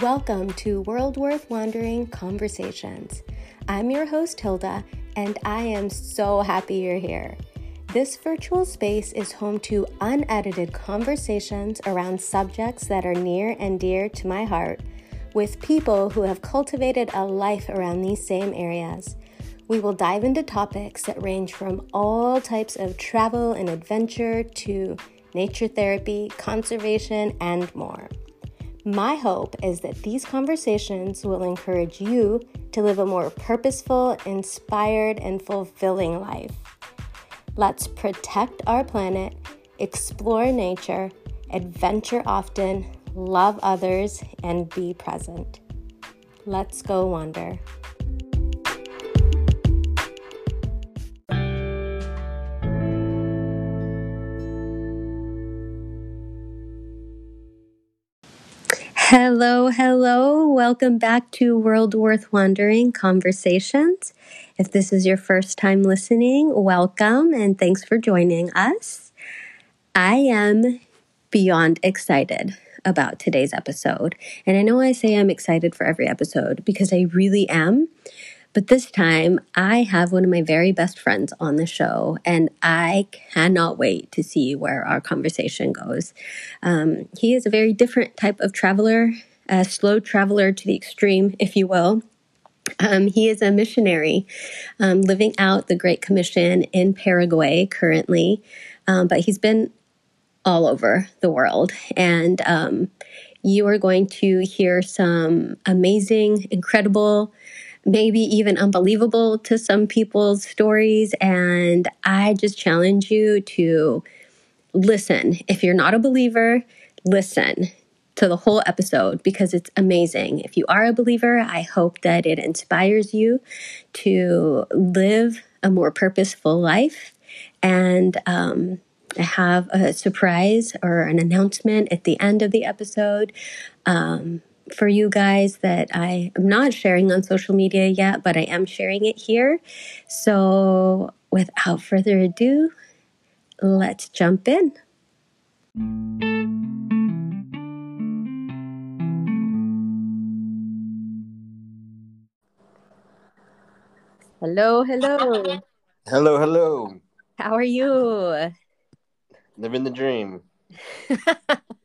Welcome to World Worth Wandering Conversations. I'm your host, Hilda, and I am so happy you're here. This virtual space is home to unedited conversations around subjects that are near and dear to my heart with people who have cultivated a life around these same areas. We will dive into topics that range from all types of travel and adventure to nature therapy, conservation, and more. My hope is that these conversations will encourage you to live a more purposeful, inspired, and fulfilling life. Let's protect our planet, explore nature, adventure often, love others, and be present. Let's go wander. Hello, hello. Welcome back to World Worth Wandering Conversations. If this is your first time listening, welcome and thanks for joining us. I am beyond excited about today's episode. And I know I say I'm excited for every episode because I really am. But this time, I have one of my very best friends on the show, and I cannot wait to see where our conversation goes. Um, he is a very different type of traveler, a slow traveler to the extreme, if you will. Um, he is a missionary um, living out the Great Commission in Paraguay currently, um, but he's been all over the world. And um, you are going to hear some amazing, incredible, maybe even unbelievable to some people's stories. And I just challenge you to listen. If you're not a believer, listen to the whole episode because it's amazing. If you are a believer, I hope that it inspires you to live a more purposeful life. And um, I have a surprise or an announcement at the end of the episode. Um, for you guys that I am not sharing on social media yet, but I am sharing it here. So, without further ado, let's jump in. Hello, hello. Hello, hello. How are you? Living the dream.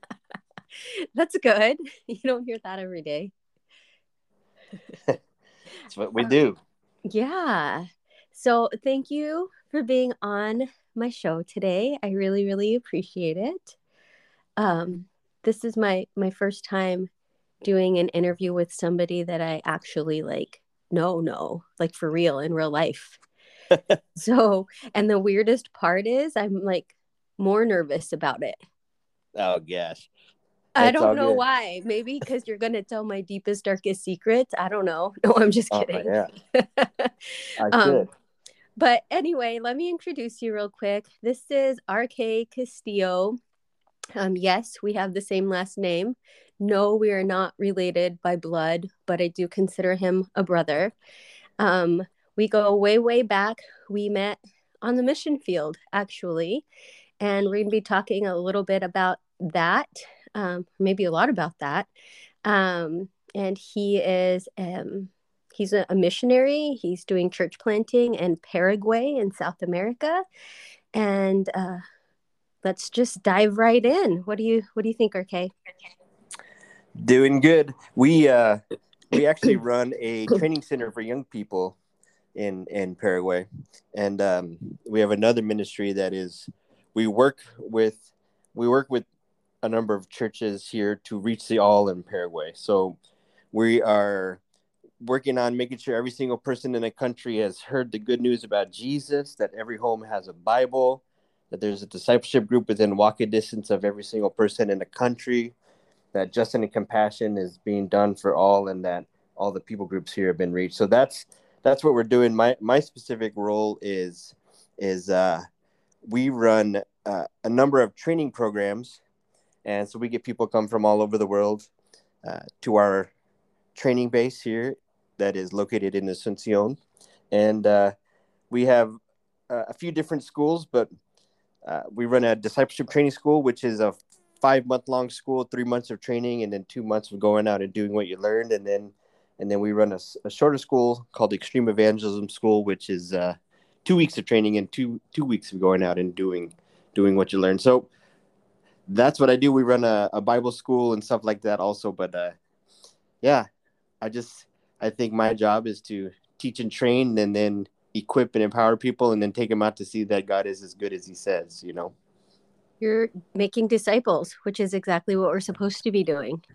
That's good. You don't hear that every day. That's what we do. Yeah. So thank you for being on my show today. I really, really appreciate it. Um, this is my my first time doing an interview with somebody that I actually like no no like for real in real life. so and the weirdest part is I'm like more nervous about it. Oh gosh. I don't know good. why. Maybe because you're going to tell my deepest, darkest secrets. I don't know. No, I'm just oh, kidding. Oh, yeah. I um, But anyway, let me introduce you real quick. This is RK Castillo. Um, yes, we have the same last name. No, we are not related by blood, but I do consider him a brother. Um, we go way, way back. We met on the mission field, actually. And we're going to be talking a little bit about that um, maybe a lot about that. Um, and he is um, he's a, a, missionary. He's doing church planting in Paraguay in South America, and uh, let's just dive right in. What do you What do you think, RK? Doing good. We uh, we actually run a training center for young people in in Paraguay, and um, we have another ministry that is we work with we work with a number of churches here to reach the all in Paraguay. So we are working on making sure every single person in the country has heard the good news about Jesus, that every home has a Bible, that there's a discipleship group within walking distance of every single person in the country, that justice and compassion is being done for all, and that all the people groups here have been reached. So that's that's what we're doing. My my specific role is is uh, we run uh, a number of training programs and so we get people come from all over the world uh, to our training base here that is located in Asuncion. And uh, we have uh, a few different schools, but uh, we run a discipleship training school, which is a five month long school, three months of training, and then two months of going out and doing what you learned, and then and then we run a, a shorter school called Extreme Evangelism School, which is uh, two weeks of training and two two weeks of going out and doing doing what you learn. So that's what I do. We run a, a Bible school and stuff like that also. But uh, yeah, I just I think my job is to teach and train, and then equip and empower people, and then take them out to see that God is as good as He says. You know. You're making disciples, which is exactly what we're supposed to be doing.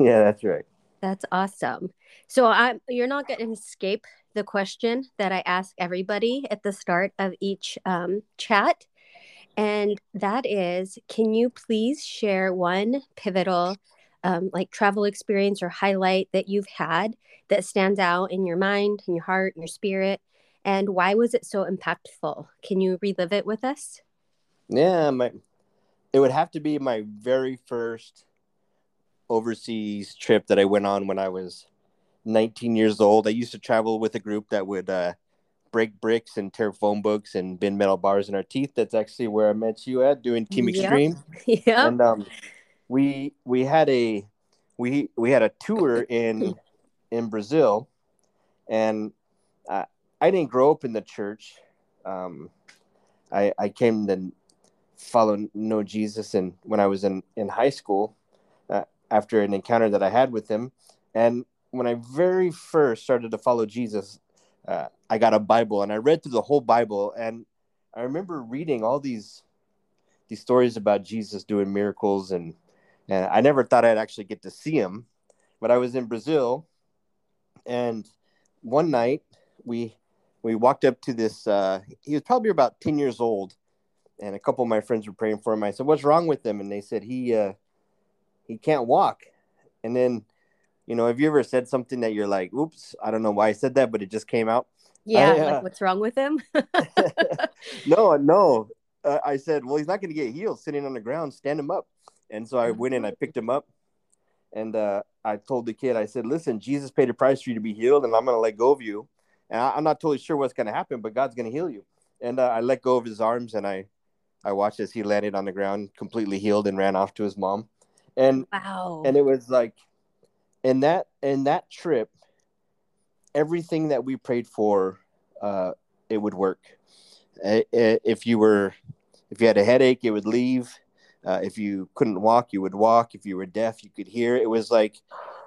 Yeah, that's right. That's awesome. So I'm you're not going to escape the question that I ask everybody at the start of each um, chat. And that is can you please share one pivotal, um, like travel experience or highlight that you've had that stands out in your mind, in your heart, your spirit? And why was it so impactful? Can you relive it with us? Yeah, my it would have to be my very first overseas trip that I went on when I was 19 years old. I used to travel with a group that would uh, break bricks and tear phone books and bend metal bars in our teeth. That's actually where I met you at doing Team Extreme. Yeah. And um, we we had a we we had a tour in in Brazil, and I, I didn't grow up in the church. Um, I I came to follow know Jesus and when I was in in high school, uh, after an encounter that I had with him, and when I very first started to follow Jesus, uh, I got a Bible and I read through the whole Bible, and I remember reading all these these stories about Jesus doing miracles, and and I never thought I'd actually get to see him, but I was in Brazil, and one night we we walked up to this. Uh, he was probably about ten years old, and a couple of my friends were praying for him. I said, "What's wrong with him?" And they said he uh, he can't walk, and then you know, have you ever said something that you're like, oops, I don't know why I said that, but it just came out? Yeah, I, uh, like what's wrong with him? no, no. Uh, I said, well, he's not going to get healed sitting on the ground. Stand him up. And so I went and I picked him up, and uh, I told the kid, I said, listen, Jesus paid a price for you to be healed, and I'm going to let go of you. And I, am not totally sure what's going to happen, but God's going to heal you. And uh, I let go of his arms, and I, I watched as he landed on the ground, completely healed, and ran off to his mom. And wow. and it was like in that and that trip, everything that we prayed for, uh, it would work. If you were, if you had a headache, it would leave. Uh, if you couldn't walk, you would walk. If you were deaf, you could hear. It was like,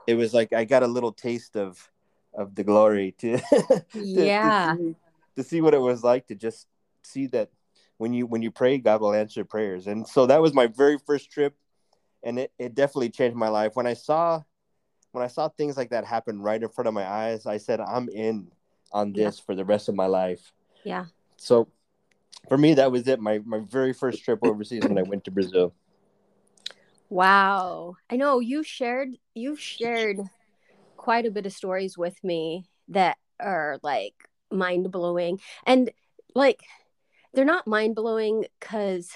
it was like I got a little taste of, of the glory to, to yeah, to see, to see what it was like to just see that when you when you pray, God will answer prayers. And so that was my very first trip, and it, it definitely changed my life. When I saw when I saw things like that happen right in front of my eyes, I said, I'm in on this yeah. for the rest of my life. Yeah. So for me, that was it. My my very first trip overseas when I went to Brazil. Wow. I know you shared you've shared quite a bit of stories with me that are like mind blowing. And like they're not mind blowing because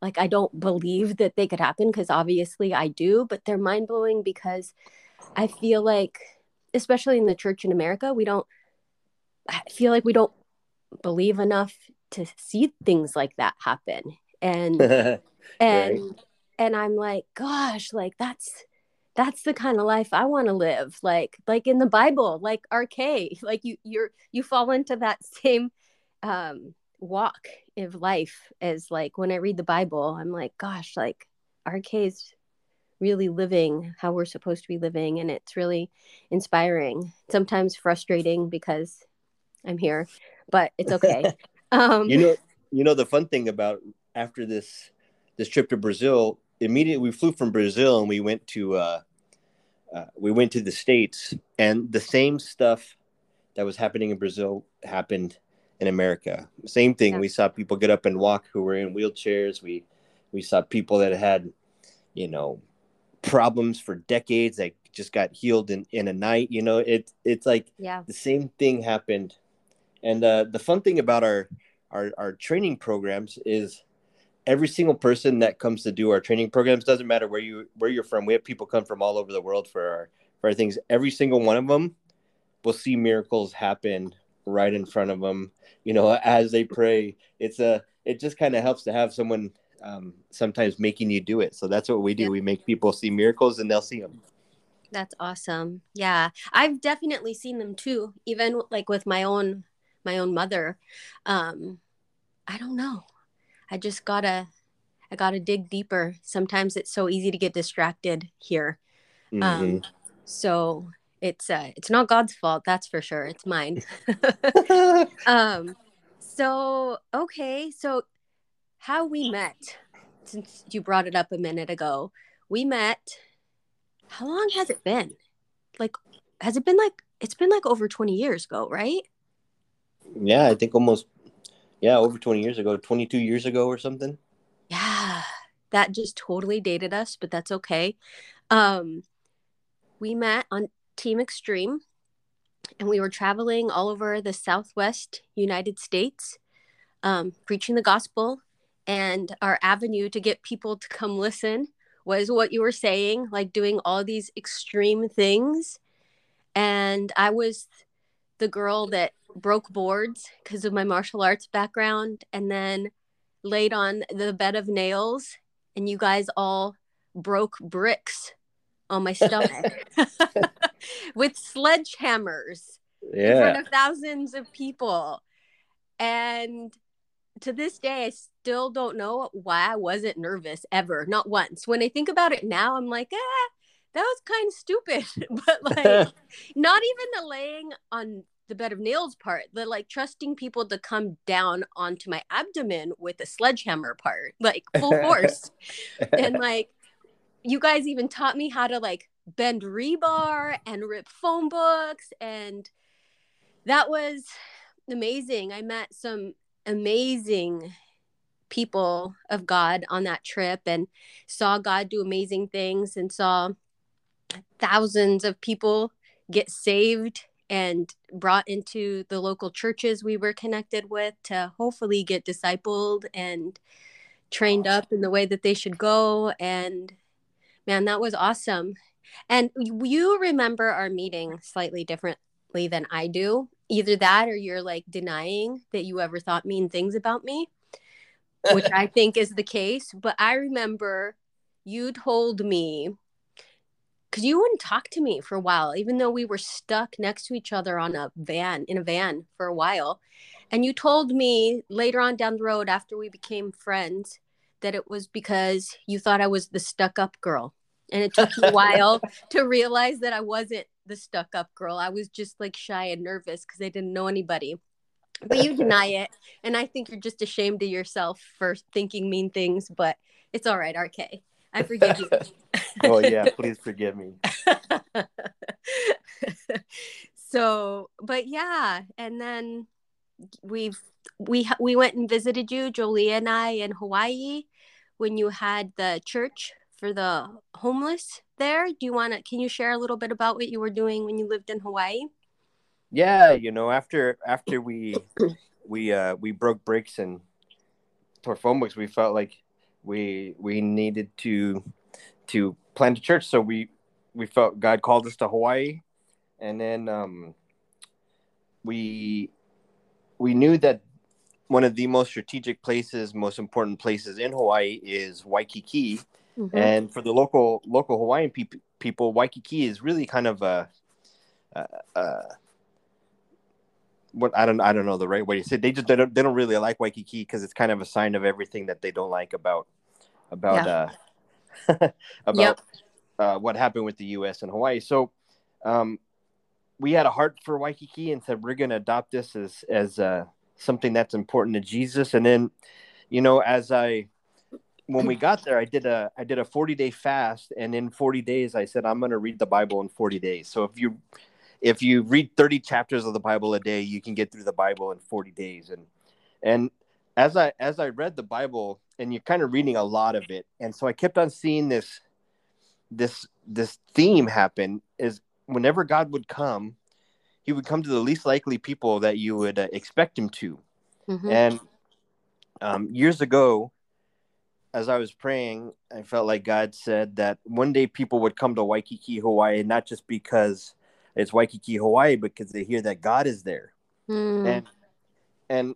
like I don't believe that they could happen because obviously I do, but they're mind blowing because I feel like, especially in the church in America, we don't, I feel like we don't believe enough to see things like that happen. And, and, right. and I'm like, gosh, like that's, that's the kind of life I want to live. Like, like in the Bible, like RK, like you, you're, you fall into that same, um, walk of life is like when I read the Bible, I'm like, gosh, like RK's really living how we're supposed to be living. And it's really inspiring, sometimes frustrating because I'm here, but it's okay. um, you know, you know, the fun thing about after this, this trip to Brazil, immediately we flew from Brazil and we went to, uh, uh, we went to the States and the same stuff that was happening in Brazil happened in America. Same thing. Yeah. We saw people get up and walk who were in wheelchairs. We we saw people that had, you know, problems for decades that just got healed in, in a night. You know, it it's like yeah. the same thing happened. And uh, the fun thing about our, our our training programs is every single person that comes to do our training programs doesn't matter where you where you're from. We have people come from all over the world for our for our things. Every single one of them will see miracles happen right in front of them you know as they pray it's a it just kind of helps to have someone um, sometimes making you do it. So that's what we do. Yeah. We make people see miracles and they'll see them. That's awesome. Yeah. I've definitely seen them too, even like with my own my own mother. Um I don't know. I just got to I got to dig deeper. Sometimes it's so easy to get distracted here. Mhm. Um so it's uh it's not God's fault, that's for sure. It's mine. um so okay, so how we met since you brought it up a minute ago. We met how long has it been? Like, has it been like, it's been like over 20 years ago, right? yeah, I think almost, yeah, over 20 years ago, 22 years ago or something. Yeah. That just totally dated us, but that's okay. Um, we met on Team Extreme and we were traveling all over the Southwest United States, um, preaching the gospel. And our avenue to get people to come listen was what you were saying, like doing all these extreme things. And I was the girl that broke boards because of my martial arts background and then laid on the bed of nails and you guys all broke bricks on my stomach with sledgehammers in front of thousands of people. And to this day, I still don't know why I wasn't nervous ever, not once. When I think about it now, I'm like, ah, that was kind of stupid. but like, not even the laying on the bed of nails part, the like trusting people to come down onto my abdomen with a sledgehammer part, like full force. and like, you guys even taught me how to like bend rebar and rip phone books. And that was amazing. I met some amazing people of God on that trip and saw God do amazing things and saw thousands of people get saved and brought into the local churches we were connected with to hopefully get discipled and trained up in the way that they should go and man that was awesome and you remember our meeting slightly differently than I do either that or you're like denying that you ever thought mean things about me which I think is the case. But I remember you told me because you wouldn't talk to me for a while, even though we were stuck next to each other on a van in a van for a while. And you told me later on down the road after we became friends that it was because you thought I was the stuck up girl. And it took a while to realize that I wasn't the stuck up girl. I was just like shy and nervous because I didn't know anybody but you deny it and i think you're just ashamed of yourself for thinking mean things but it's all right rk i forgive you oh yeah, please forgive me. so but yeah and then we've we we went and visited you jolie and i in hawaii when you had the church for the homeless there? Do you want to can you share a little bit about what you were doing when you lived in hawaii? Yeah, you know, after after we we uh we broke bricks and tore phone books, we felt like we we needed to to plant a church. So we we felt God called us to Hawaii, and then um we we knew that one of the most strategic places, most important places in Hawaii is Waikiki, Mhm. and for the local local Hawaiian peop people, Waikiki is really kind of a, a, a what I don't I don't know the right way to say. It. They just they don't, they don't really like Waikiki because it's kind of a sign of everything that they don't like about about uh about uh, what happened with the U.S. and Hawaii. So um, we had a heart for Waikiki and said we're going to adopt this as as uh, something that's important to Jesus. And then, you know, as I when we got there, I did a I did a 40 day fast, and in 40 days, I said I'm going to read the Bible in 40 days. So if you if you read 30 chapters of the Bible a day, you can get through the Bible in 40 days. And and as I as I read the Bible, and you're kind of reading a lot of it, and so I kept on seeing this this this theme happen is whenever God would come, he would come to the least likely people that you would uh, expect him to. Mhm. And um, years ago, as I was praying, I felt like God said that one day people would come to Waikiki, Hawaii, not just because it's Waikiki, Hawaii, because they hear that God is there. Mm. And and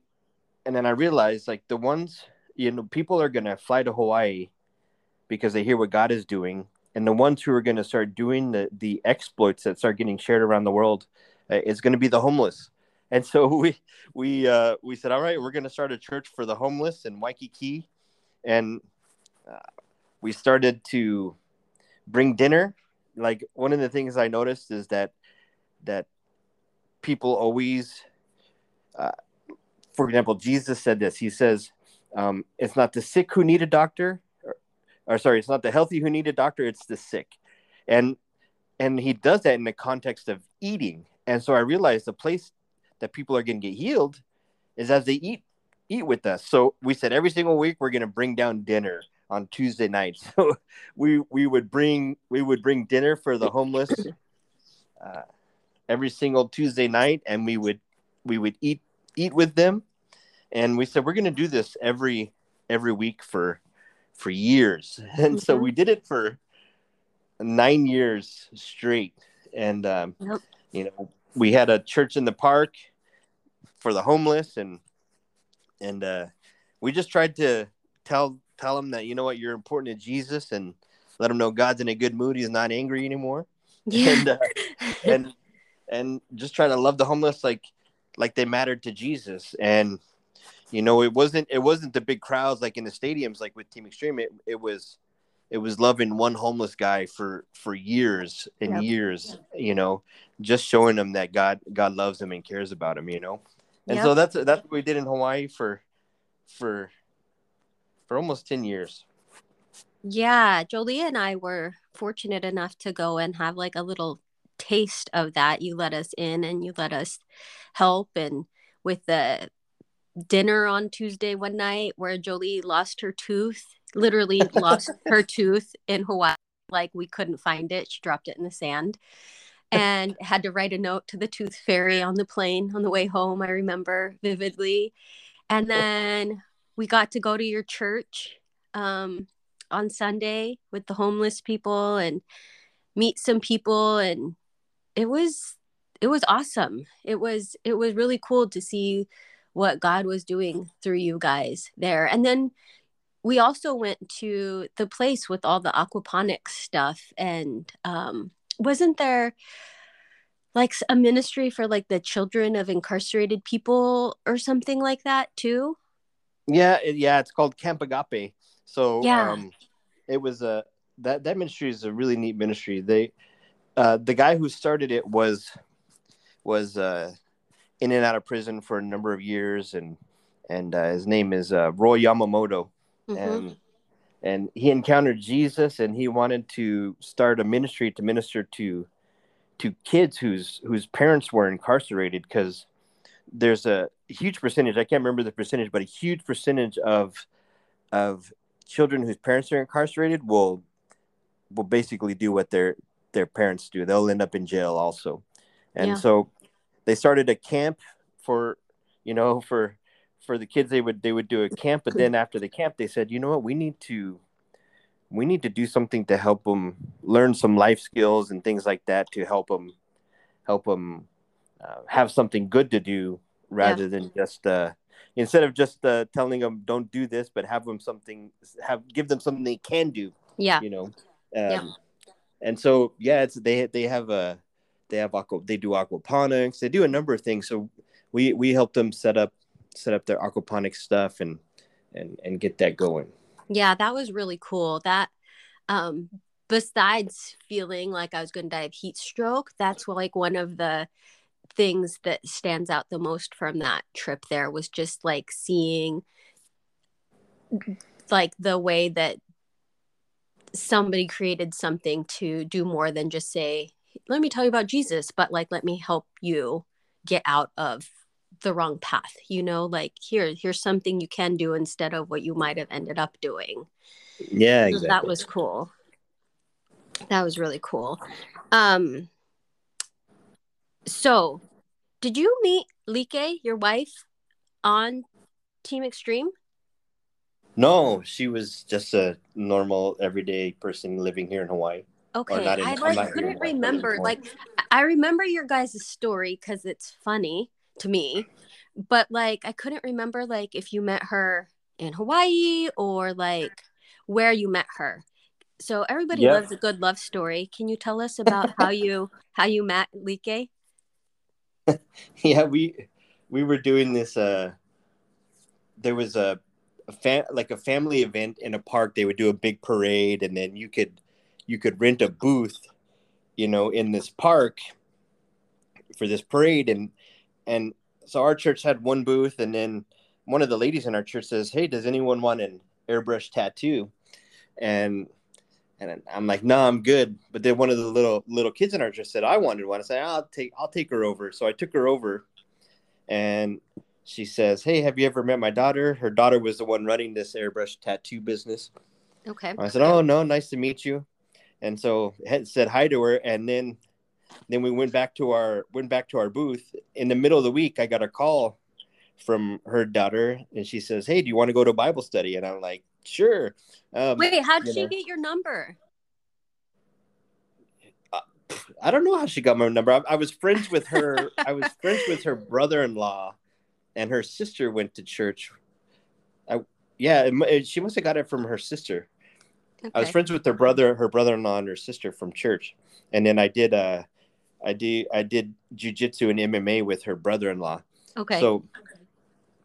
and then I realized like the ones you know, people are going to fly to Hawaii because they hear what God is doing. And the ones who are going to start doing the, the exploits that start getting shared around the world uh, is going to be the homeless. And so we we uh, we said, all right, we're going to start a church for the homeless in Waikiki, and uh, we started to bring dinner. Like one of the things I noticed is that that people always, uh, for example, Jesus said this. He says, um, "It's not the sick who need a doctor, or, or sorry, it's not the healthy who need a doctor. It's the sick," and and he does that in the context of eating. And so I realized the place that people are going to get healed is as they eat eat with us. So we said every single week we're going to bring down dinner on Tuesday night. So we we would bring we would bring dinner for the homeless uh, every single Tuesday night, and we would we would eat eat with them. And we said we're going to do this every every week for for years, and mm-hmm. so we did it for nine years straight. And um, yep. you know, we had a church in the park for the homeless, and and uh, we just tried to tell tell them that you know what you're important to Jesus and let them know God's in a good mood. He's not angry anymore. Yeah. And uh, and and just try to love the homeless like like they mattered to Jesus. And you know, it wasn't it wasn't the big crowds like in the stadiums like with Team Extreme. It it was it was loving one homeless guy for for years and yep. years, you know, just showing them that God God loves him and cares about him, you know. And yep. so that's that's what we did in Hawaii for for for almost 10 years. Yeah, Jolie and I were fortunate enough to go and have like a little taste of that. You let us in and you let us help and with the dinner on Tuesday one night where Jolie lost her tooth, literally lost her tooth in Hawaii. Like we couldn't find it. She dropped it in the sand and had to write a note to the tooth fairy on the plane on the way home. I remember vividly. And then we got to go to your church um, on Sunday with the homeless people and meet some people and it was it was awesome. It was it was really cool to see what God was doing through you guys there. And then we also went to the place with all the aquaponics stuff and um wasn't there like a ministry for like the children of incarcerated people or something like that too? Yeah, it, yeah, it's called Camp Agape. So yeah. um, it was a that that ministry is a really neat ministry. They uh, the guy who started it was was uh, in and out of prison for a number of years, and and uh, his name is uh, Roy Yamamoto, mm-hmm. and and he encountered Jesus, and he wanted to start a ministry to minister to to kids whose whose parents were incarcerated because there's a huge percentage i can't remember the percentage but a huge percentage of of children whose parents are incarcerated will will basically do what their their parents do they'll end up in jail also and yeah. so they started a camp for you know for for the kids they would they would do a camp but then after the camp they said you know what we need to we need to do something to help them learn some life skills and things like that to help them help them uh, have something good to do rather yeah. than just uh, instead of just uh, telling them don't do this, but have them something have give them something they can do. Yeah, you know. Um, yeah. And so yeah, it's they they have a they have aqua they do aquaponics they do a number of things. So we we help them set up set up their aquaponics stuff and and and get that going. Yeah, that was really cool. That um besides feeling like I was going to die of heat stroke, that's like one of the things that stands out the most from that trip there was just like seeing like the way that somebody created something to do more than just say let me tell you about Jesus but like let me help you get out of the wrong path you know like here here's something you can do instead of what you might have ended up doing yeah exactly. that was cool that was really cool um so, did you meet Like, your wife, on Team Extreme? No, she was just a normal, everyday person living here in Hawaii. Okay, in, I like, couldn't remember. Like, I remember your guys' story because it's funny to me, but like, I couldn't remember like if you met her in Hawaii or like where you met her. So everybody yep. loves a good love story. Can you tell us about how you how you met Like? yeah, we we were doing this uh there was a, a fam- like a family event in a park. They would do a big parade and then you could you could rent a booth, you know, in this park for this parade and and so our church had one booth and then one of the ladies in our church says, "Hey, does anyone want an airbrush tattoo?" And and I'm like, "No, nah, I'm good." But then one of the little little kids in our church said, "I wanted one." I said, "I'll take I'll take her over." So I took her over, and she says, "Hey, have you ever met my daughter?" Her daughter was the one running this airbrush tattoo business. Okay. I said, "Oh no, nice to meet you." And so said hi to her, and then then we went back to our went back to our booth. In the middle of the week, I got a call from her daughter, and she says, "Hey, do you want to go to Bible study?" And I'm like, "Sure." Um, Wait, how did she know. get your number? Uh, I don't know how she got my number. I, I was friends with her. I was friends with her brother-in-law, and her sister went to church. I yeah, it, she must have got it from her sister. Okay. I was friends with her brother, her brother-in-law, and her sister from church, and then I did uh, I did I did jujitsu and MMA with her brother-in-law. Okay. So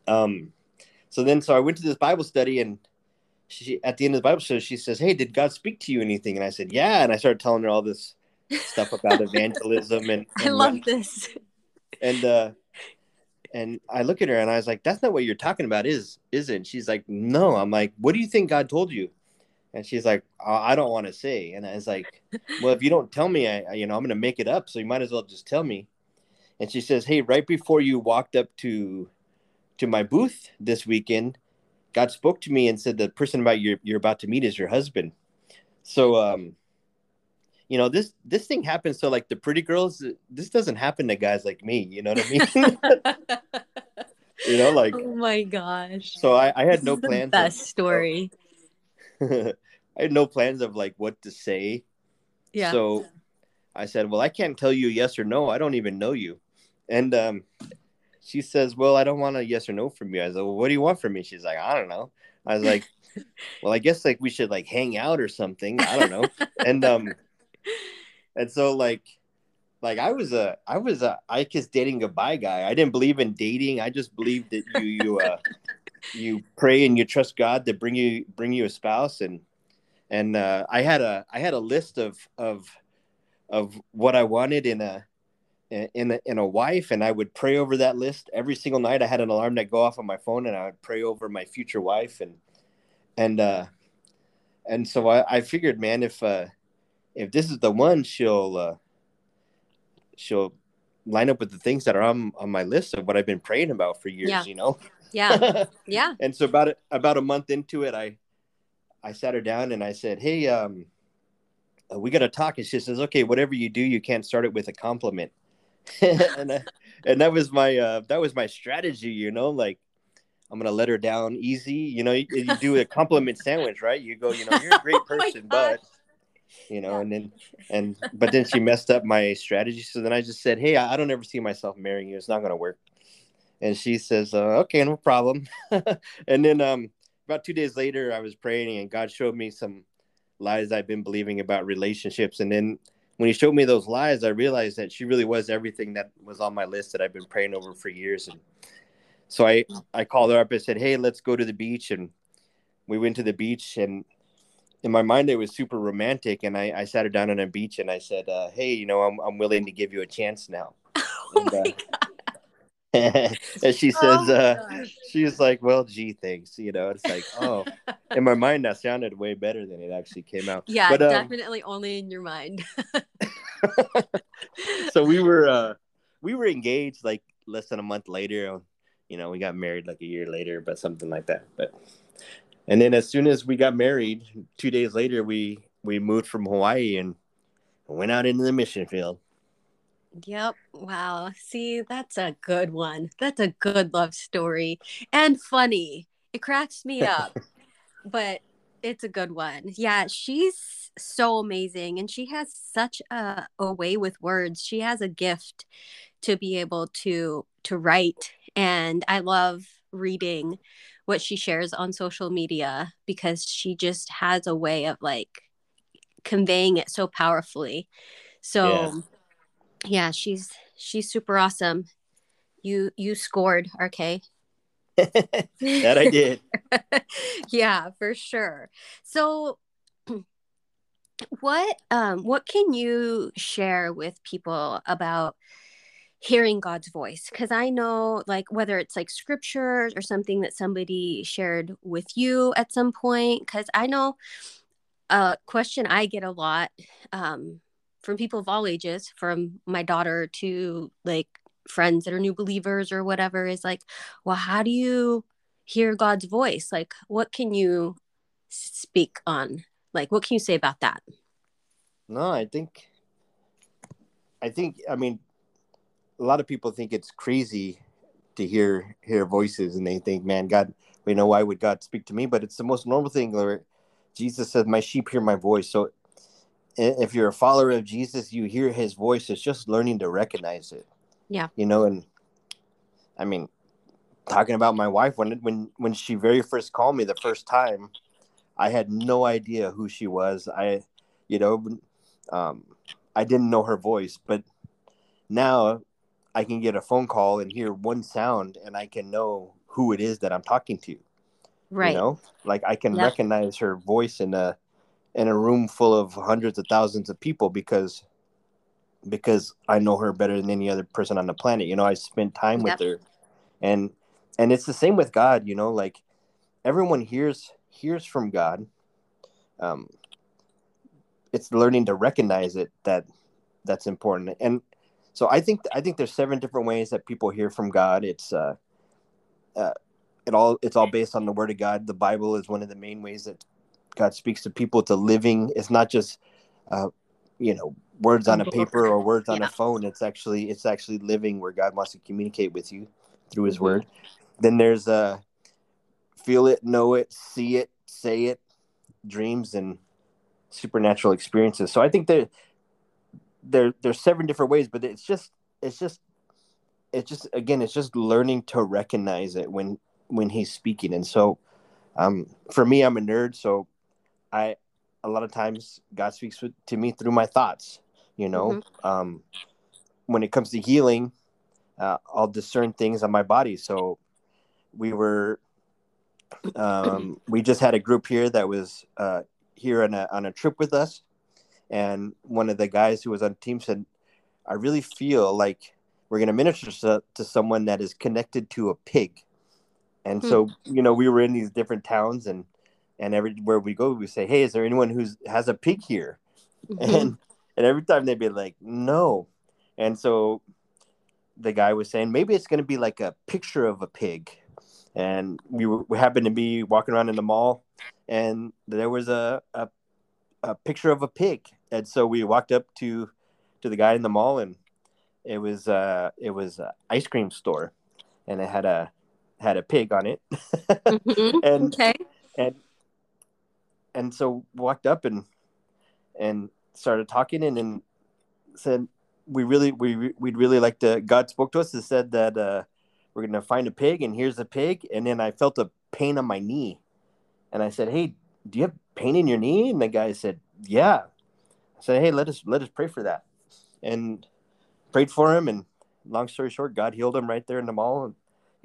um, so then, so I went to this Bible study, and she at the end of the Bible study, she says, "Hey, did God speak to you anything?" And I said, "Yeah." And I started telling her all this stuff about evangelism, and, and I love this. And uh, and I look at her, and I was like, "That's not what you're talking about, is is it?" And she's like, "No." I'm like, "What do you think God told you?" And she's like, oh, "I don't want to say." And I was like, "Well, if you don't tell me, I, I you know I'm going to make it up, so you might as well just tell me." And she says, "Hey, right before you walked up to to my booth this weekend, God spoke to me and said the person about you're you're about to meet is your husband. So um you know this this thing happens to like the pretty girls this doesn't happen to guys like me you know what i mean you know like oh my gosh so i, I had this no plans best of, story i had no plans of like what to say yeah so i said well i can't tell you yes or no i don't even know you and um she says, Well, I don't want a yes or no from you. I said, Well, what do you want from me? She's like, I don't know. I was like, Well, I guess like we should like hang out or something. I don't know. and um and so like like I was a I was a I kiss dating goodbye guy. I didn't believe in dating. I just believed that you you uh you pray and you trust God to bring you bring you a spouse and and uh I had a I had a list of of of what I wanted in a in a, in a wife and I would pray over that list every single night. I had an alarm that go off on my phone and I would pray over my future wife and and uh and so I, I figured man if uh if this is the one she'll uh she'll line up with the things that are on on my list of what I've been praying about for years, yeah. you know. Yeah. Yeah. and so about about a month into it I I sat her down and I said, "Hey, um uh, we got to talk." And she says, "Okay, whatever you do, you can't start it with a compliment." and I, and that was my uh, that was my strategy, you know, like I'm gonna let her down easy. You know, you, you do a compliment sandwich, right? You go, you know, you're a great oh person, oh but you know, yeah. and then and but then she messed up my strategy. So then I just said, Hey, I, I don't ever see myself marrying you. It's not gonna work. And she says, uh, Okay, no problem. and then um about two days later I was praying and God showed me some lies I've been believing about relationships. And then when he showed me those lies, I realized that she really was everything that was on my list that I've been praying over for years. And so I, I called her up and said, Hey, let's go to the beach. And we went to the beach and in my mind, it was super romantic. And I, I sat her down on a beach and I said, uh, Hey, you know, I'm, I'm willing to give you a chance now. Oh and, uh, and she says, oh uh, she's like, well, gee, thanks. You know, it's like, oh, in my mind, that sounded way better than it actually came out. Yeah, but, um, definitely only in your mind. so we were, uh, we were engaged like less than a month later. You know, we got married like a year later, but something like that. But, and then as soon as we got married, two days later, we, we moved from Hawaii and went out into the mission field. Yep. Wow. See, that's a good one. That's a good love story and funny. It cracks me up, but it's a good one. Yeah, she's so amazing and she has such a, a way with words. She has a gift to be able to to write and I love reading what she shares on social media because she just has a way of like conveying it so powerfully. So yeah, yeah she's she's super awesome. You you scored, RK. that I did. yeah, for sure. So what um what can you share with people about hearing God's voice because I know like whether it's like scriptures or something that somebody shared with you at some point because I know a question I get a lot um, from people of all ages from my daughter to like friends that are new believers or whatever is like well how do you hear God's voice? Like what can you speak on? Like what can you say about that? No I think I think I mean a lot of people think it's crazy to hear hear voices and they think man god you know why would god speak to me? But it's the most normal thing where jesus said my sheep hear my voice. So if you're a follower of jesus you hear his voice it's just learning to recognize it yeah you know and i mean talking about my wife when when when she very first called me the first time i had no idea who she was i you know um i didn't know her voice but now I can get a phone call and hear one sound and I can know who it is that I'm talking to. Right. You know, like I can yep. recognize her voice in a in a room full of hundreds of thousands of people because because I know her better than any other person on the planet. You know, I spent time with her. And and it's the same with God, you know, like everyone hears hears from God. Um it's learning to recognize it that that's important. And so I think I think there's seven different ways that people hear from God. It's uh, uh, it all it's all based on the Word of God. The Bible is one of the main ways that God speaks to people. To living. It's not just uh, you know words on a paper or words on yeah. a phone. It's actually it's actually living where God wants to communicate with you through His mm-hmm. Word. Then there's uh, feel it, know it, see it, say it, dreams and supernatural experiences. So I think that there there's seven different ways, but it's just it's just it's just again it's just learning to recognize it when when he's speaking. And so um for me I'm a nerd, so I a lot of times God speaks to me through my thoughts, you know. Mm-hmm. Um when it comes to healing, uh, I'll discern things on my body. So we were um, we just had a group here that was uh, here on a on a trip with us, and one of the guys who was on team said, "I really feel like we're going to minister to, to someone that is connected to a pig." And hmm. so, you know, we were in these different towns, and and everywhere we go, we say, "Hey, is there anyone who's has a pig here?" Mm-hmm. And and every time they'd be like, "No," and so the guy was saying maybe it's going to be like a picture of a pig and we, were, we happened to be walking around in the mall and there was a, a, a picture of a pig and so we walked up to to the guy in the mall and it was uh it was an ice cream store and it had a had a pig on it mm-hmm. and okay and and so walked up and and started talking and then said we really we we'd really like to god spoke to us and said that uh we're gonna find a pig and here's the pig. And then i felt a pain on my knee. And i said hey do you have pain in your knee? And the guy said yeah. I said, "Hey, let us let us pray for that," and prayed for him. And long story short, God healed him right there in the mall.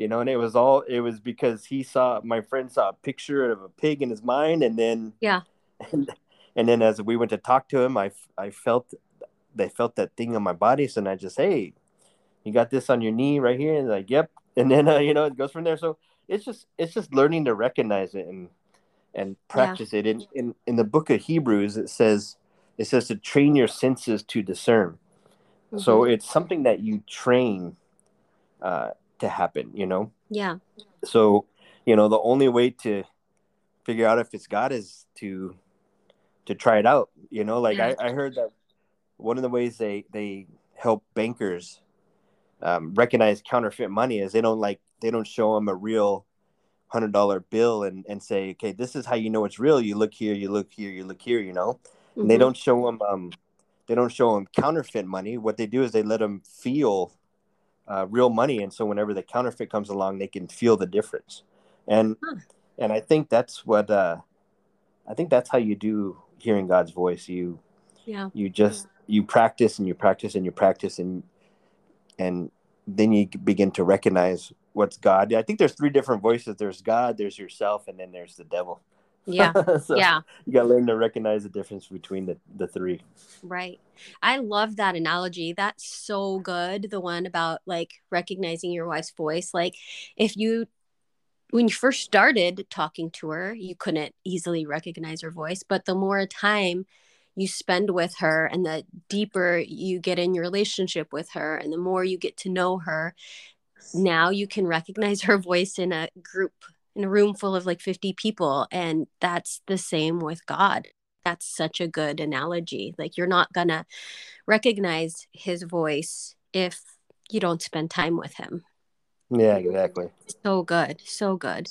You know, and it was all it was because he saw my friend saw a picture of a pig in his mind, and then yeah, and, and then as we went to talk to him, I I felt they felt that thing on my body, so I just hey, you got this on your knee right here, and like yep, and then uh, you know it goes from there. So it's just it's just learning to recognize it and and practice yeah. it. In, in in the book of Hebrews, it says it says to train your senses to discern. Mm-hmm. So it's something that you train uh, to happen, you know? Yeah. So, you know, the only way to figure out if it's God is to to try it out. You know, like I, I heard that one of the ways they they help bankers um, recognize counterfeit money is they don't like they don't show them a real hundred dollar bill and and say okay this is how you know it's real you look here you look here you look here you know Mm-hmm. they don't show them um, they don't show them counterfeit money. What they do is they let them feel uh, real money, and so whenever the counterfeit comes along, they can feel the difference. and huh. and I think that's what uh, I think that's how you do hearing God's voice. You yeah you just you practice and you practice and you practice and and then you begin to recognize what's God. I think there's three different voices. There's God, there's yourself, and then there's the devil. Yeah. so yeah. You got to learn to recognize the difference between the, the three. Right. I love that analogy. That's so good. The one about like recognizing your wife's voice. Like if you, when you first started talking to her, you couldn't easily recognize her voice. But the more time you spend with her and the deeper you get in your relationship with her and the more you get to know her, now you can recognize her voice in a group in a room full of like 50 people and that's the same with god. That's such a good analogy. Like you're not gonna recognize his voice if you don't spend time with him. Yeah exactly. So good so good.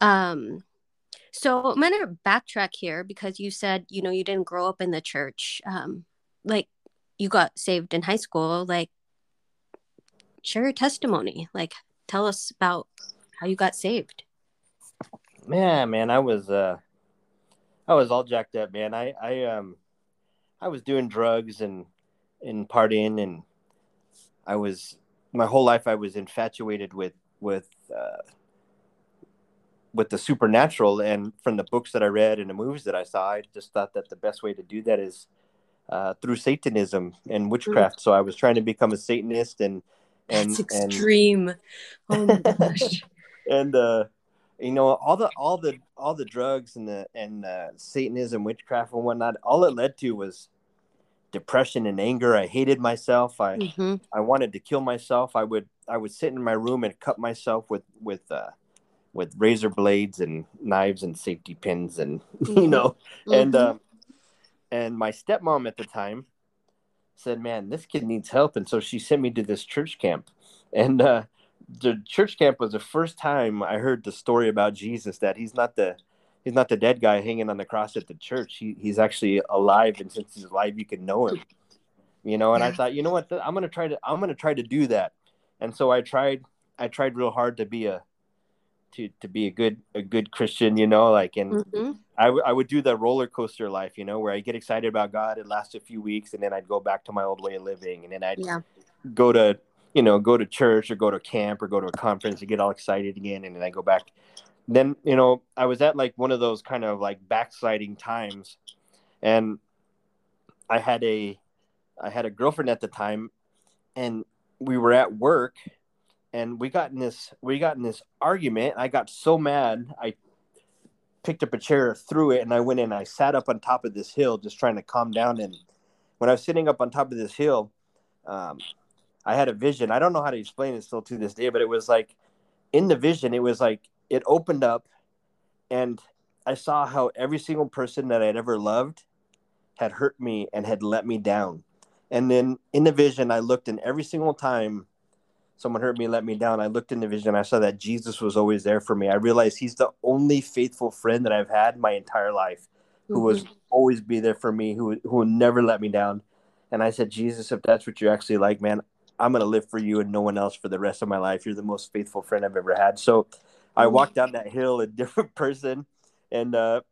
Um so i'm gonna backtrack here because you said you know you didn't grow up in the church. Um like you got saved in high school like share your testimony. Like tell us about how you got saved man, man, I was uh, I was all jacked up, man. I I um, I was doing drugs and and partying, and I was my whole life I was infatuated with with uh, with the supernatural, and from the books that I read and the movies that I saw, I just thought that the best way to do that is uh, through Satanism and witchcraft. Mm. So I was trying to become a Satanist, and and That's extreme. And, oh my gosh. and uh, you know all the all the all the drugs and the and uh, satanism witchcraft and whatnot all it led to was depression and anger i hated myself i mm-hmm. i wanted to kill myself i would i would sit in my room and cut myself with with uh with razor blades and knives and safety pins and mm-hmm. you know mm-hmm. and um and my stepmom at the time said man this kid needs help and so she sent me to this church camp and uh the church camp was the first time I heard the story about Jesus that he's not the he's not the dead guy hanging on the cross at the church. He he's actually alive, and since he's alive, you can know him. You know, and I thought, you know what, I'm gonna try to I'm gonna try to do that, and so I tried I tried real hard to be a to to be a good a good Christian, you know, like and mm-hmm. I, w- I would do the roller coaster life, you know, where I get excited about God, it lasts a few weeks, and then I'd go back to my old way of living, and then I'd yeah. go to you know, go to church or go to camp or go to a conference and get all excited again, and then I go back. Then you know, I was at like one of those kind of like backsliding times, and I had a, I had a girlfriend at the time, and we were at work, and we got in this we got in this argument. I got so mad, I picked up a chair, threw it, and I went in. I sat up on top of this hill, just trying to calm down. And when I was sitting up on top of this hill, um, I had a vision. I don't know how to explain it still to this day, but it was like in the vision, it was like it opened up and I saw how every single person that I'd ever loved had hurt me and had let me down. And then in the vision, I looked and every single time someone hurt me, let me down, I looked in the vision, I saw that Jesus was always there for me. I realized he's the only faithful friend that I've had my entire life who mm-hmm. was always be there for me, who, who would never let me down. And I said, Jesus, if that's what you actually like, man, I'm going to live for you and no one else for the rest of my life. You're the most faithful friend I've ever had. So I mm-hmm. walked down that hill a different person. And, uh,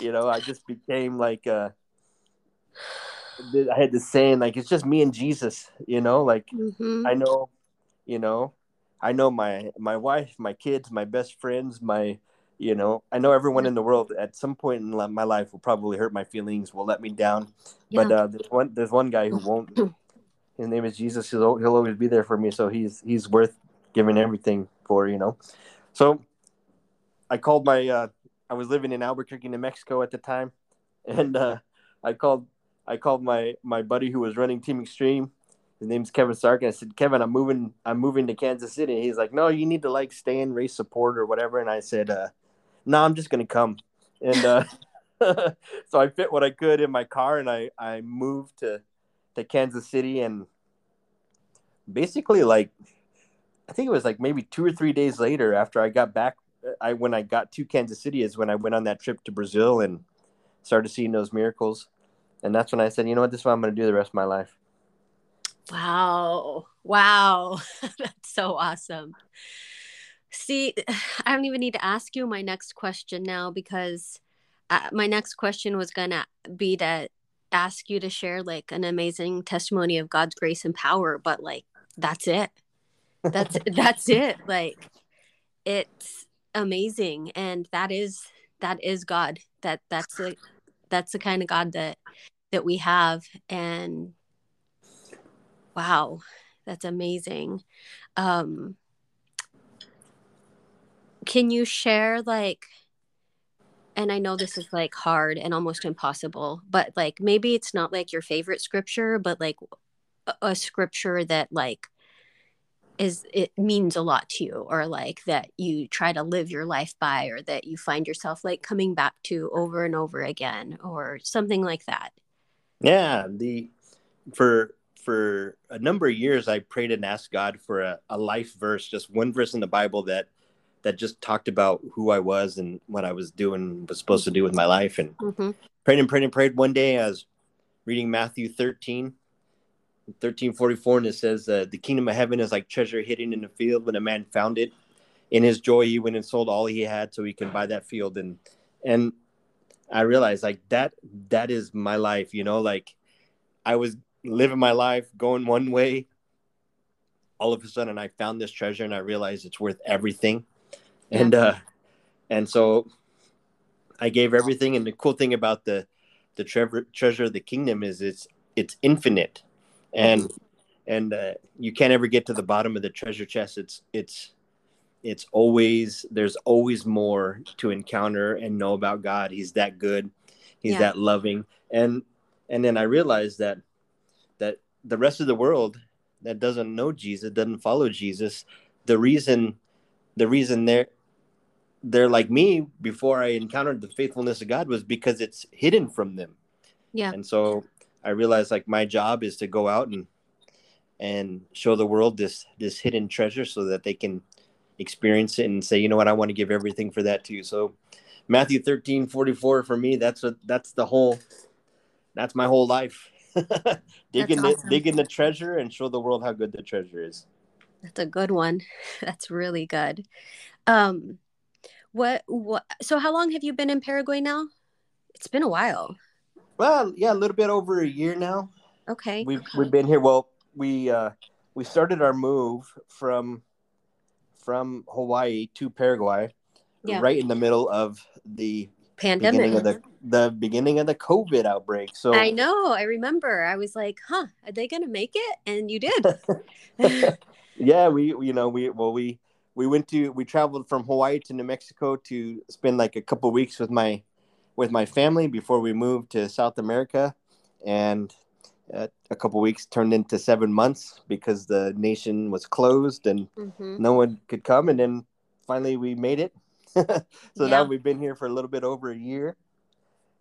you know, I just became like, uh, I had this saying, like, it's just me and Jesus, you know, like mm-hmm. I know, you know, I know my, my wife, my kids, my best friends, my, you know, I know everyone in the world at some point in my life will probably hurt my feelings, will let me down. Yeah. But uh, there's one, there's one guy who won't, his name is Jesus. He'll, he'll always be there for me. So he's he's worth giving everything for, you know. So I called my uh, I was living in Albuquerque, New Mexico at the time, and uh, I called I called my my buddy who was running Team Extreme. His name's Kevin Stark. And I said, Kevin, I'm moving. I'm moving to Kansas City. And he's like, No, you need to like stay in race support or whatever. And I said, uh, No, I'm just gonna come. And uh, so I fit what I could in my car, and I I moved to to Kansas City and basically like I think it was like maybe two or three days later after I got back I when I got to Kansas City is when I went on that trip to Brazil and started seeing those miracles. And that's when I said, you know what, this is what I'm gonna do the rest of my life. Wow. Wow. that's so awesome. See, I don't even need to ask you my next question now because uh, my next question was going to be to ask you to share like an amazing testimony of God's grace and power, but like that's it. That's that's it. Like it's amazing and that is that is God. That that's the that's the kind of God that that we have and wow, that's amazing. Um can you share like and I know this is like hard and almost impossible, but like maybe it's not like your favorite scripture, but like a, a scripture that like is it means a lot to you or like that you try to live your life by or that you find yourself like coming back to over and over again or something like that. Yeah, the for for a number of years I prayed and asked God for a, a life verse, just one verse in the Bible that that just talked about who I was and what I was doing, was supposed to do with my life. And mm-hmm. prayed and prayed and prayed. One day I was reading Matthew 13, 1344, and it says, uh, The kingdom of heaven is like treasure hidden in a field when a man found it. In his joy, he went and sold all he had so he can buy that field. And, and, I realized like that that is my life, you know, like I was living my life going one way. All of a sudden I found this treasure and I realized it's worth everything and uh and so i gave everything and the cool thing about the the treasure treasure of the kingdom is it's it's infinite. And and uh, you can't ever get to the bottom of the treasure chest. It's it's it's always there's always more to encounter and know about god. He's that good. He's yeah. that loving. And and then i realized that that the rest of the world that doesn't know jesus doesn't follow jesus the reason the reason they're they're like me before I encountered the faithfulness of God was because it's hidden from them. Yeah. And so I realized like my job is to go out and and show the world this this hidden treasure so that they can experience it and say, you know what, I want to give everything for that too. So Matthew 13, 44 for me, that's what that's the whole that's my whole life. dig in awesome. the dig in the treasure and show the world how good the treasure is. That's a good one. That's really good. Um what what so how long have you been in Paraguay now? It's been a while. Well, yeah, a little bit over a year now. Okay. We've we've been here. Well, we uh we started our move from from Hawaii to Paraguay yeah. right in the middle of the pandemic beginning of the the beginning of the COVID outbreak. So I know, I remember. I was like, "Huh, are they going to make it?" And you did. yeah, we you know, we well we we went to we traveled from Hawaii to New Mexico to spend like a couple weeks with my with my family before we moved to South America, and uh, a couple weeks turned into seven months because the nation was closed and mm-hmm. no one could come, and then finally we made it. so yeah. now we've been here for a little bit over a year,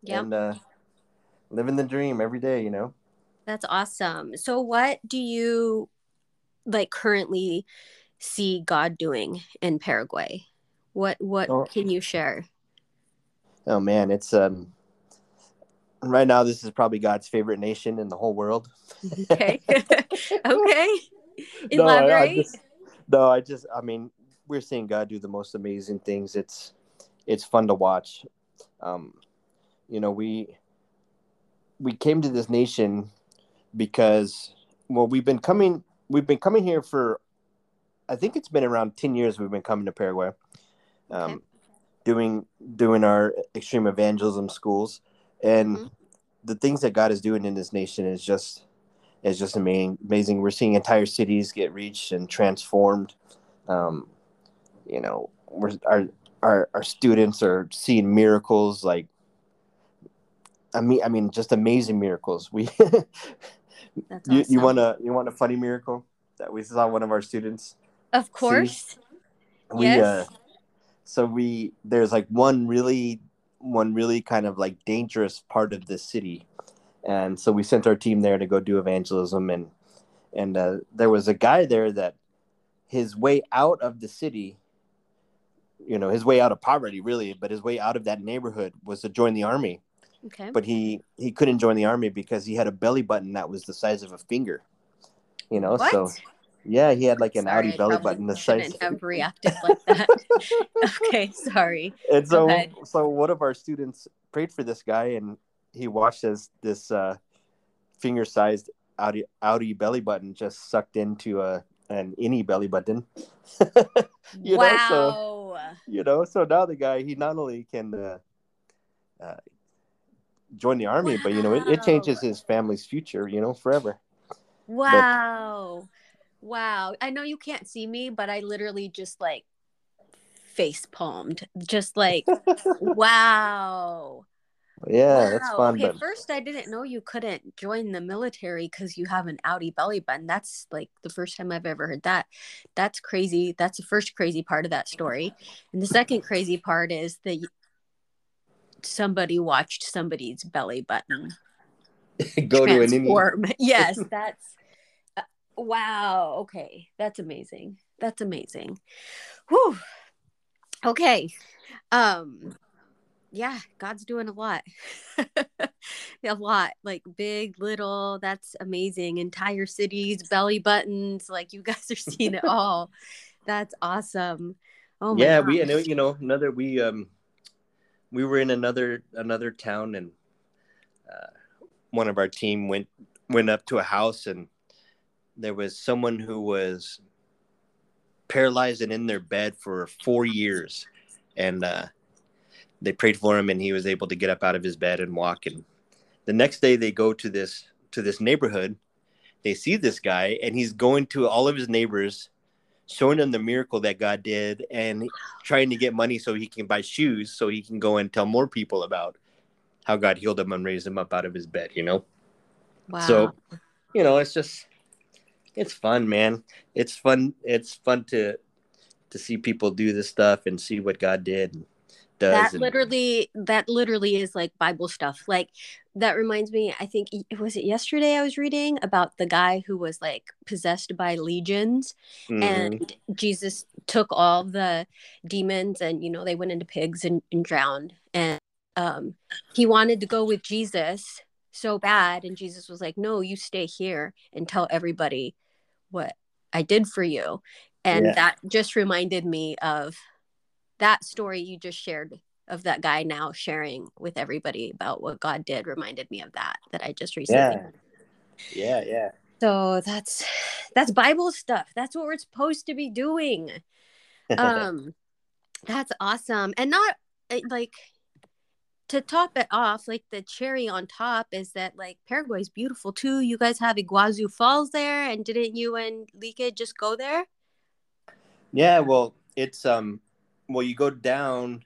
yeah. and uh, living the dream every day. You know, that's awesome. So, what do you like currently? See God doing in Paraguay? What what oh. can you share? Oh man, it's um right now this is probably God's favorite nation in the whole world. okay. okay. Elaborate. No I, just, no, I just I mean, we're seeing God do the most amazing things. It's it's fun to watch. Um you know, we we came to this nation because well we've been coming we've been coming here for I think it's been around ten years we've been coming to Paraguay, um, okay. doing doing our extreme evangelism schools, and mm-hmm. the things that God is doing in this nation is just is just amazing. Amazing. We're seeing entire cities get reached and transformed. Um, you know, we're, our our our students are seeing miracles like. I mean, I mean, just amazing miracles. We, you, you want a you want a funny miracle that we saw one of our students of course. See, we yes. uh so we there's like one really one really kind of like dangerous part of the city. And so we sent our team there to go do evangelism and and uh, there was a guy there that his way out of the city you know his way out of poverty really but his way out of that neighborhood was to join the army okay but he he couldn't join the army because he had a belly button that was the size of a finger you know what? so Yeah, he had like an Sorry, outie I belly button the size. shouldn't have reacted like that. okay, sorry. And so, so one of our students prayed for this guy, and he watched as this uh, finger-sized outie, outie belly button just sucked into a an innie belly button. you know, so wow. you know, so now the guy he not only can uh, uh, join the army, but you know, it, it changes his family's future. You know, forever. Wow. Wow. I know you can't see me, but I literally just like face palmed. Just like, wow. Yeah, that's fun. Okay, But first, I didn't know you couldn't join the military because you have an outie belly button. That's like the first time I've ever heard that. That's crazy. That's the first crazy part of that story. And the second crazy part is that somebody watched somebody's belly button go to an transform. yes, that's wow. Okay, that's amazing. That's amazing. Whew. Okay. Um yeah, God's doing a lot. a lot. Like big, little, that's amazing. Entire cities, belly buttons, like you guys are seeing it all. That's awesome. Oh my yeah, gosh. we and you know another we um we were in another another town and uh, one of our team went went up to a house and there was someone who was paralyzed and in their bed for four years. And uh, they prayed for him and he was able to get up out of his bed and walk. And the next day they go to this to this neighborhood. They see this guy and he's going to all of his neighbors showing them the miracle that god did and trying to get money so he can buy shoes so he can go and tell more people about how god healed him and raised him up out of his bed you know? Wow. so you know it's just it's fun man. It's fun it's fun to to see people do this stuff and see what god did and does that and- literally that literally is like bible stuff. Like that reminds me i think it was it yesterday i was reading about the guy who was like possessed by legions Mhm. and jesus took all the demons and you know they went into pigs and, and drowned. And um he wanted to go with jesus so bad and jesus was like no you stay here and tell everybody what i did for you. And Yeah. that just reminded me of that story you just shared of that guy now sharing with everybody about what god did reminded me of that that i just recently yeah. Yeah yeah. So that's that's bible stuff. That's what we're supposed to be doing. Um that's awesome. And not eh, like to top it off like the cherry on top is that like paraguay is beautiful too. You guys have iguazu falls there and didn't you and Lika just go there? Yeah, well, it's um, well, you go down,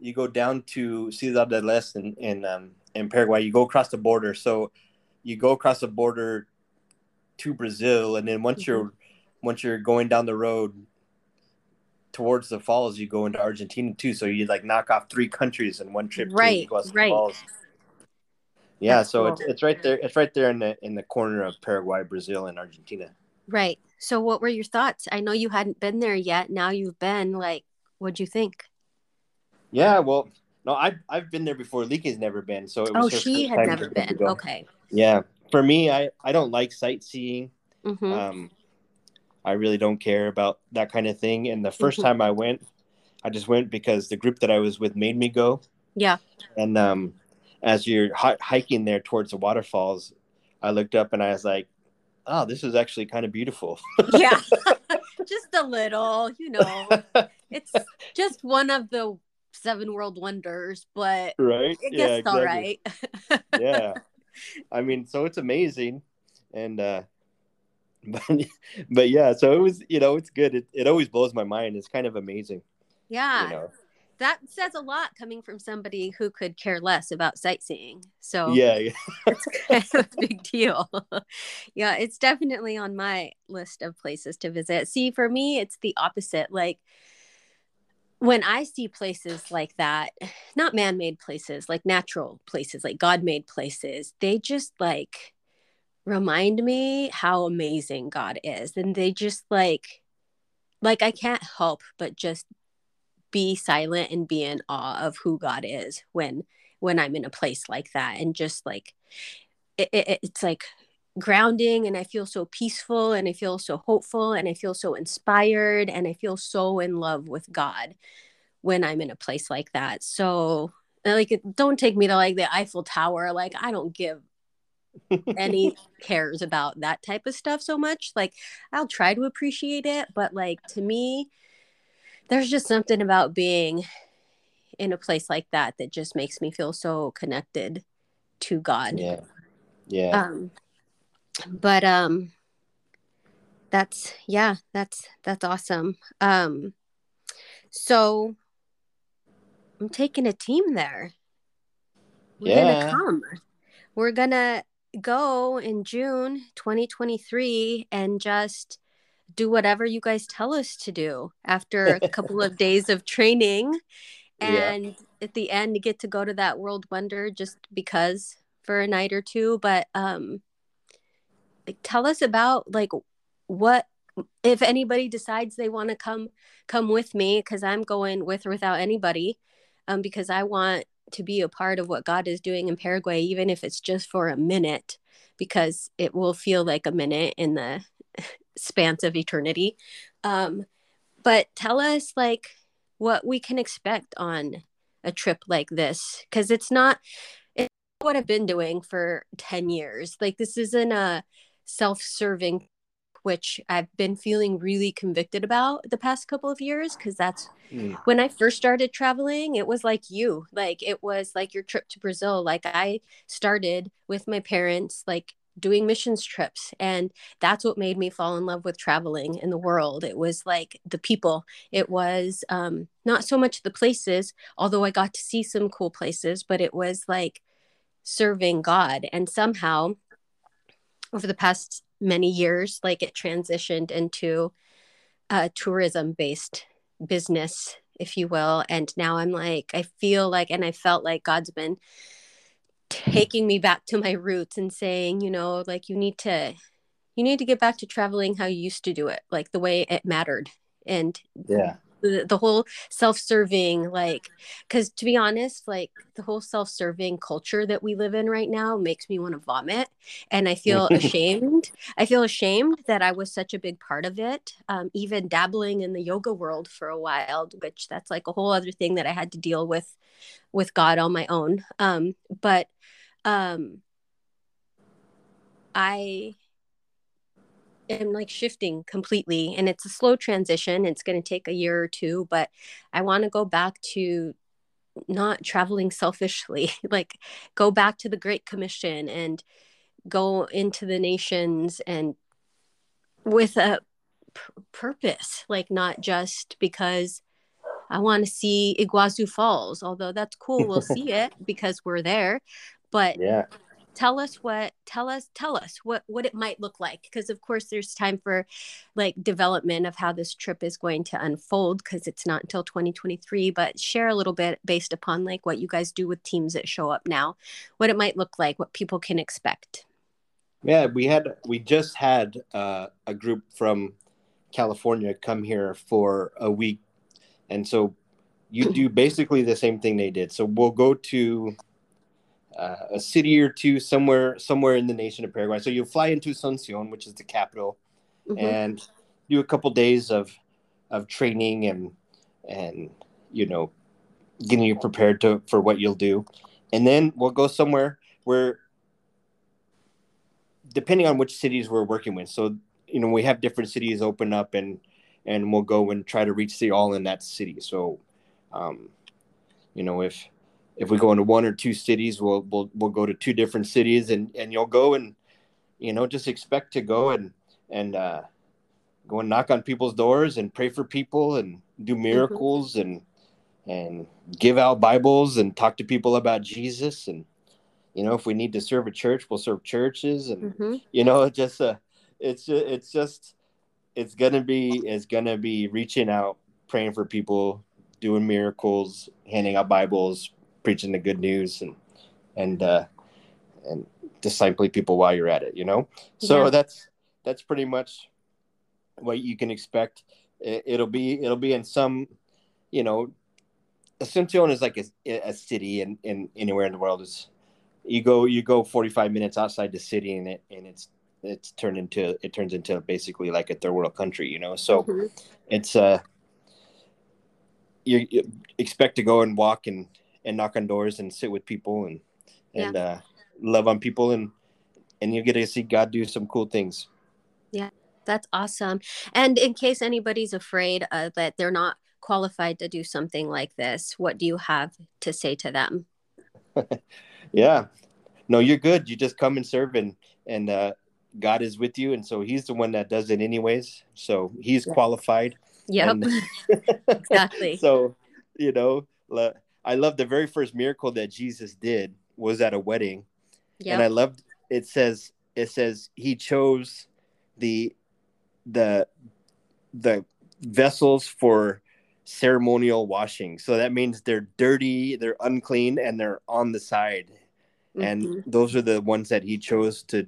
you go down to Ciudad del Este in in, um, in Paraguay. You go across the border, so you go across the border to Brazil, and then once you're once you're going down the road towards the falls, you go into Argentina too. So you like knock off three countries in one trip. Right, right. Falls. Yeah, That's so cool. it's it's right there. It's right there in the in the corner of Paraguay, Brazil, and Argentina. right so what were your thoughts i know you hadn't been there yet now you've been like what'd you think Yeah, well, no, I've I've been there before. Leaky's never been, so it was oh she had never to get to been okay Yeah, for me, I I don't like sightseeing. hmm Um, I really don't care about that kind of thing. And the 1st Mhm. time I went, I just went because the group that I was with made me go. yeah And um, as you're hi- hiking there towards the waterfalls, I looked up and I was like, "Oh, this is actually kind of beautiful." yeah just a little you know it's just one of the seven world wonders but right? i guess it's all right yeah i mean so it's amazing and uh but but yeah so it was you know it's good. It, it always blows my mind. It's kind of amazing yeah. you know. That says a lot coming from somebody who could care less about sightseeing. So yeah yeah. it's kind of a big deal. Yeah it's definitely on my list of places to visit. See for me it's the opposite. Like when I see places like that, not man made places, like natural places, like God made places, they just like remind me how amazing God is. And they just like, like I can't help but just be silent and be in awe of who God is when when I'm in a place like that and just like it, it, it's like grounding and I feel so peaceful and I feel so hopeful and I feel so inspired and I feel so in love with God when I'm in a place like that. So like don't take me to like the Eiffel Tower. Like I don't give any cares about that type of stuff so much. Like I'll try to appreciate it, but like to me, there's just something about being in a place like that that just makes me feel so connected to God. Yeah. Yeah. Um but um that's yeah, that's that's awesome. Um so I'm taking a team there. We're Yeah. gonna come. We're gonna go in June 2023 and just do whatever you guys tell us to do after a couple of days of training Yeah. and at the end get to go to that world wonder just because for a night or two but um like tell us about like what if anybody decides they want to come come with me because i'm going with or without anybody um because i want to be a part of what god is doing in paraguay even if it's just for a minute because it will feel like a minute in the spans of eternity. Um but tell us like what we can expect on a trip like this because it's not it's what i've been doing for 10 years. Like this isn't a self-serving which i've been feeling really convicted about the past couple of years because that's Mm. when I first started traveling, it was like you, like it was like your trip to Brazil. Like I started with my parents, like doing missions trips. And that's what made me fall in love with traveling in the world. It was like the people, it was um, not so much the places, although I got to see some cool places, but it was like serving God. And somehow, over the past many years, like it transitioned into a tourism based business, if you will. And now I'm like, I feel like, and I felt like God's been taking me back to my roots and saying, you know, like you need to, you need to get back to traveling how you used to do it, like the way it mattered. And Yeah. The, the whole self-serving like because to be honest like the whole self-serving culture that we live in right now makes me want to vomit and i feel ashamed. I feel ashamed that i was such a big part of it um, even dabbling in the yoga world for a while which that's like a whole other thing that i had to deal with with god on my own. Um, but um, i am like shifting completely and it's a slow transition it's going to take a year or two but i want to go back to not traveling selfishly like go back to the great commission and go into the nations and with a p- purpose like not just because i want to see iguazu falls although that's cool we'll see it because we're there but Yeah. Tell us what tell us tell us what what it might look like because of course there's time for like development of how this trip is going to unfold because it's not until 2023 but share a little bit based upon like what you guys do with teams that show up now what it might look like what people can expect Yeah, we had we just had uh, a group from California come here for a week, and so you do basically the same thing they did. So we'll go to uh, a city or two somewhere somewhere in the nation of Paraguay. So you fly into Asuncion, which is the capital, Mhm. and do a couple days of of training and and you know getting you prepared to for what you'll do, and then we'll go somewhere where depending on which cities we're working with. So, you know, we have different cities open up and and we'll go and try to reach the all in that city. So, um, you know, if if we go into one or two cities, we'll we'll we'll go to two different cities and and you'll go and you know just expect to go and and uh, go and knock on people's doors and pray for people and do miracles and and give out Bibles and talk to people about Jesus and you know if we need to serve a church, we'll serve churches and Mhm. you know just uh it's ju- it's just it's gonna be it's gonna be reaching out praying for people doing miracles handing out bibles preaching the good news and and uh and discipling people while you're at it you know so Yeah. that's that's pretty much what you can expect it, it'll be it'll be in some you know Asuncion is like a, a city and in, anywhere in the world is you go you go 45 minutes outside the city and it and it's it's turned into it turns into basically like a third world country you know so Mhm. it's uh you, you expect to go and walk and and knock on doors and sit with people and and uh love on people and and you get to see god do some cool things Yeah, That's awesome. And in case anybody's afraid uh, that they're not qualified to do something like this, what do you have to say to them? yeah no you're good you just come and serve and and uh god is with you and so he's the one that does it anyways so he's Yeah. qualified Yep, And- exactly. so you know i love the very first miracle that jesus did was at a wedding and i Yep. loved it says it says he chose the the the vessels for ceremonial washing so that means they're dirty they're unclean and they're on the side and Mhm. those are the ones that he chose to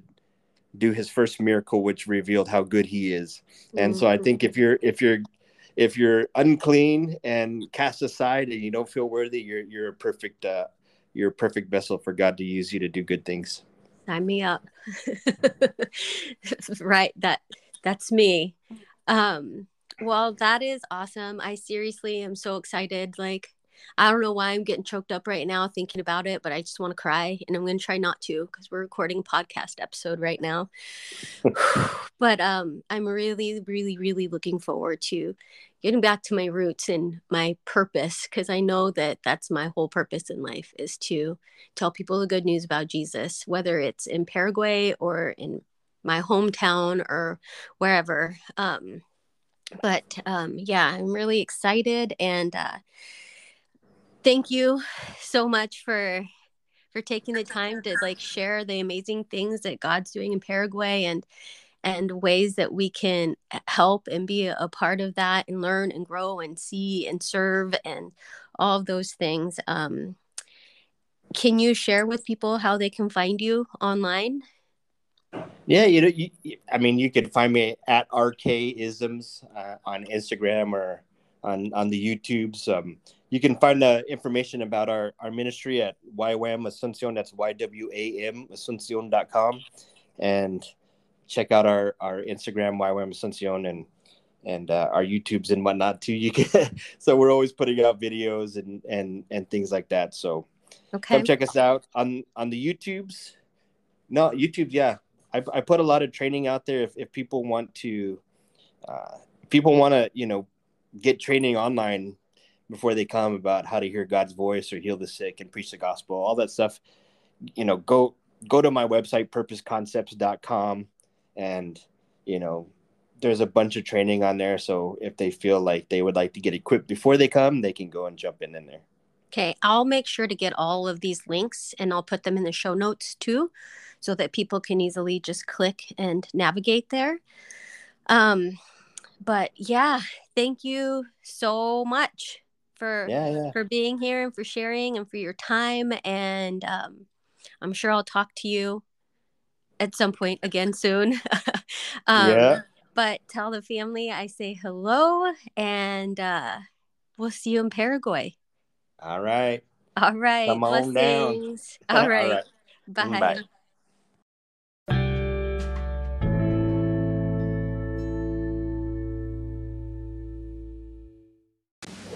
do his first miracle which revealed how good he is and so i Mhm. think if you're if you're if you're unclean and cast aside and you don't feel worthy you're you're a perfect uh you're a perfect vessel for god to use you to do good things Sign me up. right. That that's me. Um, well, that is awesome. I seriously am so excited. Like, I don't know why I'm getting choked up right now thinking about it, but I just want to cry and I'm going to try not to because we're recording a podcast episode right now. but um, I'm really, really, really looking forward to getting back to my roots and my purpose because I know that that's my whole purpose in life is to tell people the good news about Jesus, whether it's in Paraguay or in my hometown or wherever. Um, but um, yeah, I'm really excited and uh, thank you so much for for taking the time to like share the amazing things that God's doing in Paraguay and and ways that we can help and be a part of that and learn and grow and see and serve and all of those things. Um, can you share with people how they can find you online? yeah you know you, i mean you could find me at rkisms uh, on instagram or on on the youtubes um you can find the information about our our ministry at ywam asuncion. That's y-w-a-m asuncion.com and check out our our instagram ywam asuncion and and uh, our youtubes and whatnot too. You can so we're always putting out videos and and and things like that. So Okay. come check us out on on the youtubes. No youtube yeah. I, I put a lot of training out there if, if people want to uh, people want to you know get training online before they come about how to hear god's voice or heal the sick and preach the gospel all that stuff you know go go to my website purposeconcepts.com and you know there's a bunch of training on there. So if they feel like they would like to get equipped before they come they can go and jump in in there. Okay, I'll make sure to get all of these links and I'll put them in the show notes too so that people can easily just click and navigate there. Um but yeah, thank you so much for yeah yeah for being here and for sharing and for your time and um I'm sure I'll talk to you at some point again soon. um yeah but tell the family I say hello and uh we'll see you in Paraguay. all right All right. Come on down. All right. All right. Bye.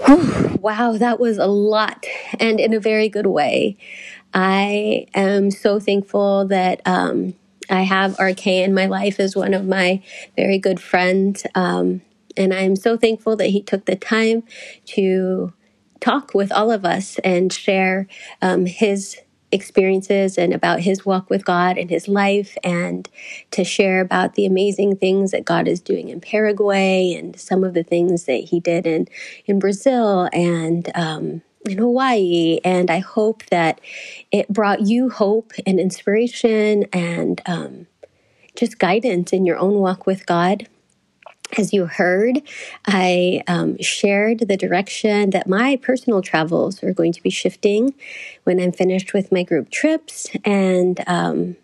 Bye. Wow, that was a lot and in a very good way. I am so thankful that um, I have RK in my life as one of my very good friends. Um, and I'm so thankful that he took the time to talk with all of us and share um, his experiences and about his walk with God and his life, and to share about the amazing things that God is doing in Paraguay and some of the things that he did in, in Brazil and um, in Hawaii. And I hope that it brought you hope and inspiration and um, just guidance in your own walk with God. As you heard, I um, shared the direction that my personal travels are going to be shifting when I'm finished with my group trips, and um,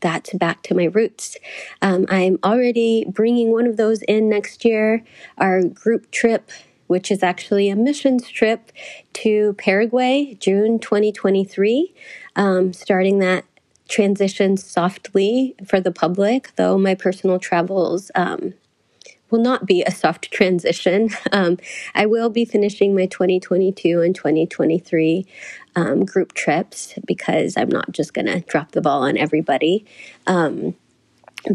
that's back to my roots. Um, I'm already bringing one of those in next year, our group trip, which is actually a missions trip to Paraguay, June 2023, um, starting that transition softly for the public, though my personal travels um, will not be a soft transition. Um, I will be finishing my 2022 and 2023 um, group trips because I'm not just going to drop the ball on everybody. Um,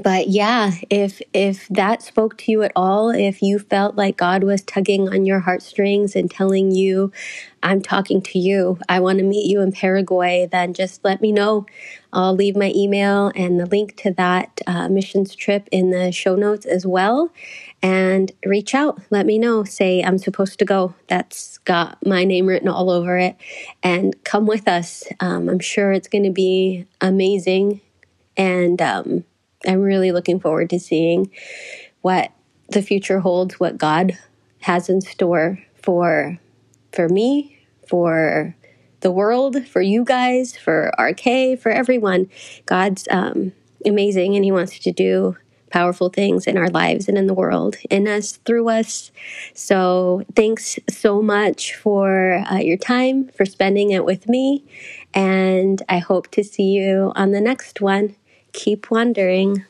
but yeah, if if that spoke to you at all, if you felt like God was tugging on your heartstrings and telling you, "I'm talking to you. I want to meet you in Paraguay," then just let me know. I'll leave my email and the link to that uh, missions trip in the show notes as well. And reach out. Let me know. Say I'm supposed to go. That's got my name written all over it. And come with us. Um, I'm sure it's going to be amazing. And um, I'm really looking forward to seeing what the future holds, what God has in store for for me, for the world, for you guys, for RK, for everyone. God's um, amazing, and He wants to do powerful things in our lives and in the world, in us, through us. So, thanks so much for uh, your time, for spending it with me, and I hope to see you on the next one keep wondering.